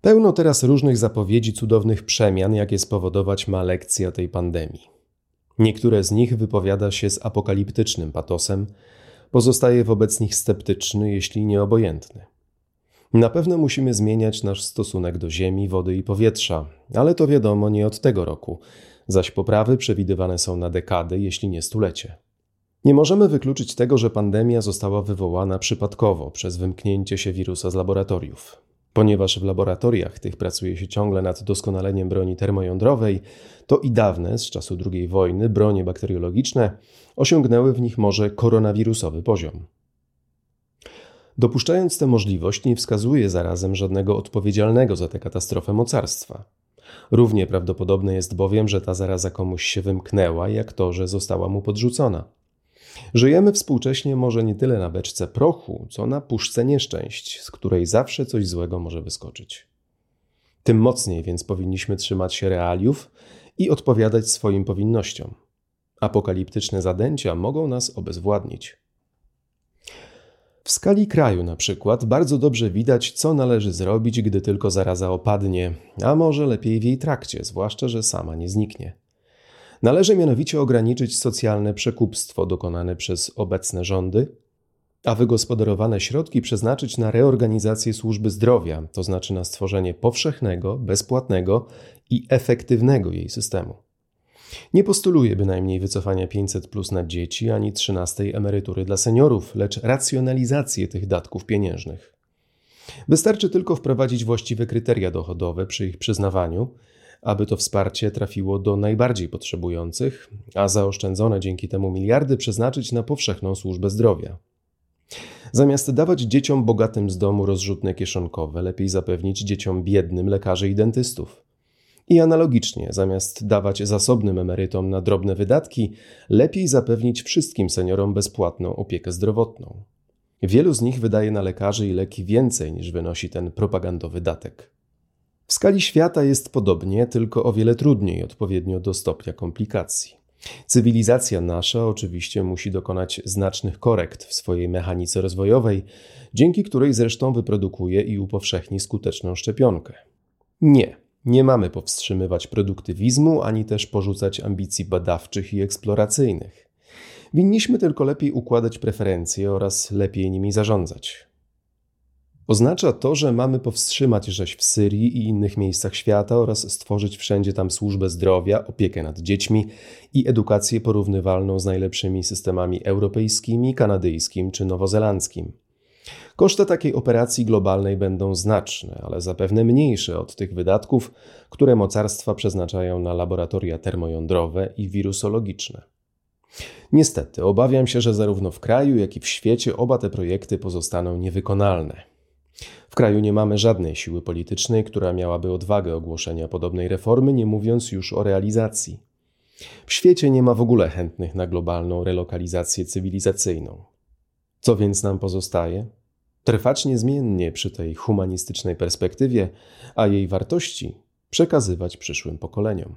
Pełno teraz różnych zapowiedzi cudownych przemian, jakie spowodować ma lekcja tej pandemii. Niektóre z nich wypowiada się z apokaliptycznym patosem, pozostaje wobec nich sceptyczny, jeśli nie obojętny. Na pewno musimy zmieniać nasz stosunek do ziemi, wody i powietrza, ale to wiadomo nie od tego roku, zaś poprawy przewidywane są na dekady, jeśli nie stulecie. Nie możemy wykluczyć tego, że pandemia została wywołana przypadkowo przez wymknięcie się wirusa z laboratoriów. Ponieważ w laboratoriach tych pracuje się ciągle nad doskonaleniem broni termojądrowej, to i dawne, z czasu II wojny, bronie bakteriologiczne osiągnęły w nich może koronawirusowy poziom. Dopuszczając tę możliwość, nie wskazuje zarazem żadnego odpowiedzialnego za tę katastrofę mocarstwa. Równie prawdopodobne jest bowiem, że ta zaraza komuś się wymknęła, jak to, że została mu podrzucona. Żyjemy współcześnie może nie tyle na beczce prochu, co na puszce nieszczęść, z której zawsze coś złego może wyskoczyć. Tym mocniej więc powinniśmy trzymać się realiów i odpowiadać swoim powinnościom. Apokaliptyczne zadęcia mogą nas obezwładnić. W skali kraju na przykład bardzo dobrze widać, co należy zrobić, gdy tylko zaraza opadnie, a może lepiej w jej trakcie, zwłaszcza, że sama nie zniknie. Należy mianowicie ograniczyć socjalne przekupstwo dokonane przez obecne rządy, a wygospodarowane środki przeznaczyć na reorganizację służby zdrowia, to znaczy na stworzenie powszechnego, bezpłatnego i efektywnego jej systemu. Nie postuluję bynajmniej wycofania 500 plus na dzieci ani 13 emerytury dla seniorów, lecz racjonalizację tych datków pieniężnych. Wystarczy tylko wprowadzić właściwe kryteria dochodowe przy ich przyznawaniu, aby to wsparcie trafiło do najbardziej potrzebujących, a zaoszczędzone dzięki temu miliardy przeznaczyć na powszechną służbę zdrowia. Zamiast dawać dzieciom bogatym z domu rozrzutne kieszonkowe, lepiej zapewnić dzieciom biednym lekarzy i dentystów. I analogicznie, zamiast dawać zasobnym emerytom na drobne wydatki, lepiej zapewnić wszystkim seniorom bezpłatną opiekę zdrowotną. Wielu z nich wydaje na lekarzy i leki więcej niż wynosi ten propagandowy datek. W skali świata jest podobnie, tylko o wiele trudniej odpowiednio do stopnia komplikacji. Cywilizacja nasza oczywiście musi dokonać znacznych korekt w swojej mechanice rozwojowej, dzięki której zresztą wyprodukuje i upowszechni skuteczną szczepionkę. Nie, nie mamy powstrzymywać produktywizmu ani też porzucać ambicji badawczych i eksploracyjnych. Winniśmy tylko lepiej układać preferencje oraz lepiej nimi zarządzać. Oznacza to, że mamy powstrzymać rzeź w Syrii i innych miejscach świata oraz stworzyć wszędzie tam służbę zdrowia, opiekę nad dziećmi i edukację porównywalną z najlepszymi systemami europejskimi, kanadyjskim czy nowozelandzkim. Koszty takiej operacji globalnej będą znaczne, ale zapewne mniejsze od tych wydatków, które mocarstwa przeznaczają na laboratoria termojądrowe i wirusologiczne. Niestety, obawiam się, że zarówno w kraju, jak i w świecie oba te projekty pozostaną niewykonalne. W kraju nie mamy żadnej siły politycznej, która miałaby odwagę ogłoszenia podobnej reformy, nie mówiąc już o realizacji. W świecie nie ma w ogóle chętnych na globalną relokalizację cywilizacyjną. Co więc nam pozostaje? Trwać niezmiennie przy tej humanistycznej perspektywie, a jej wartości przekazywać przyszłym pokoleniom.